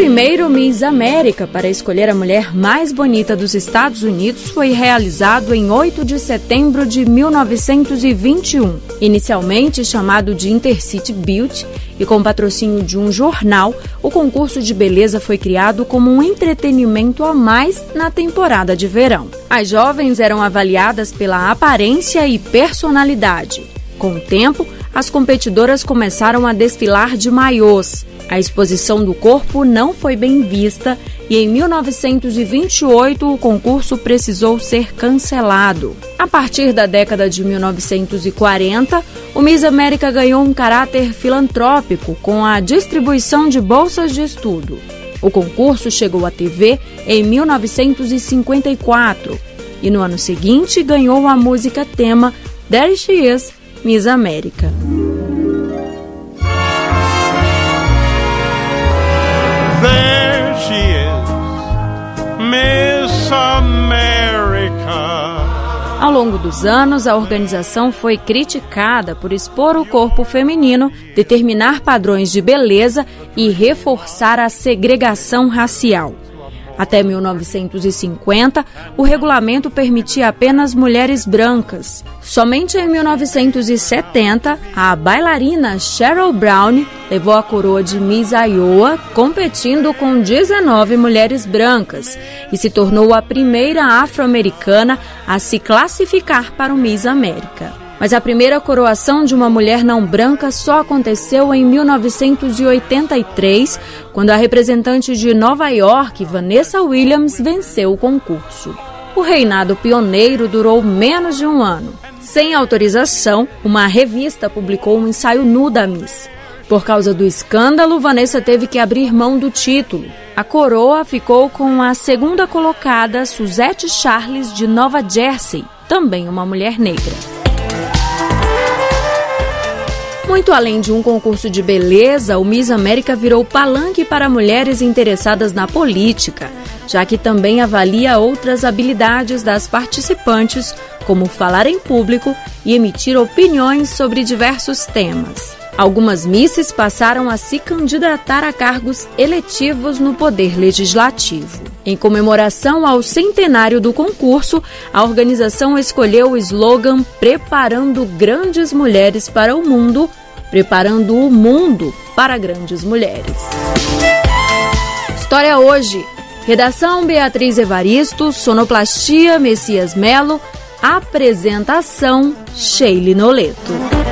primeiro Miss América para escolher a mulher mais bonita dos Estados Unidos foi realizado em 8 de setembro de 1921. Inicialmente chamado de Intercity Beauty e com patrocínio de um jornal, o concurso de beleza foi criado como um entretenimento a mais na temporada de verão. As jovens eram avaliadas pela aparência e personalidade. Com o tempo, as competidoras começaram a desfilar de maiôs. A exposição do corpo não foi bem vista e em 1928 o concurso precisou ser cancelado. A partir da década de 1940, o Miss América ganhou um caráter filantrópico com a distribuição de bolsas de estudo. O concurso chegou à TV em 1954 e no ano seguinte ganhou a música tema There She Is, Miss América. Ao longo dos anos, a organização foi criticada por expor o corpo feminino, determinar padrões de beleza e reforçar a segregação racial. Até 1950, o regulamento permitia apenas mulheres brancas. Somente em 1970, a bailarina Cheryl Brown levou a coroa de Miss Iowa, competindo com 19 mulheres brancas, e se tornou a primeira afro-americana a se classificar para o Miss América. Mas a primeira coroação de uma mulher não branca só aconteceu em 1983, quando a representante de Nova York, Vanessa Williams, venceu o concurso. O reinado pioneiro durou menos de um ano. Sem autorização, uma revista publicou um ensaio nu da Miss. Por causa do escândalo, Vanessa teve que abrir mão do título. A coroa ficou com a segunda colocada, Suzette Charles, de Nova Jersey, também uma mulher negra. Muito além de um concurso de beleza, o Miss América virou palanque para mulheres interessadas na política, já que também avalia outras habilidades das participantes, como falar em público e emitir opiniões sobre diversos temas. Algumas misses passaram a se candidatar a cargos eletivos no Poder Legislativo. Em comemoração ao centenário do concurso, a organização escolheu o slogan Preparando Grandes Mulheres para o Mundo preparando o mundo para grandes mulheres. História hoje. Redação Beatriz Evaristo, sonoplastia Messias Melo, apresentação Sheile Noleto.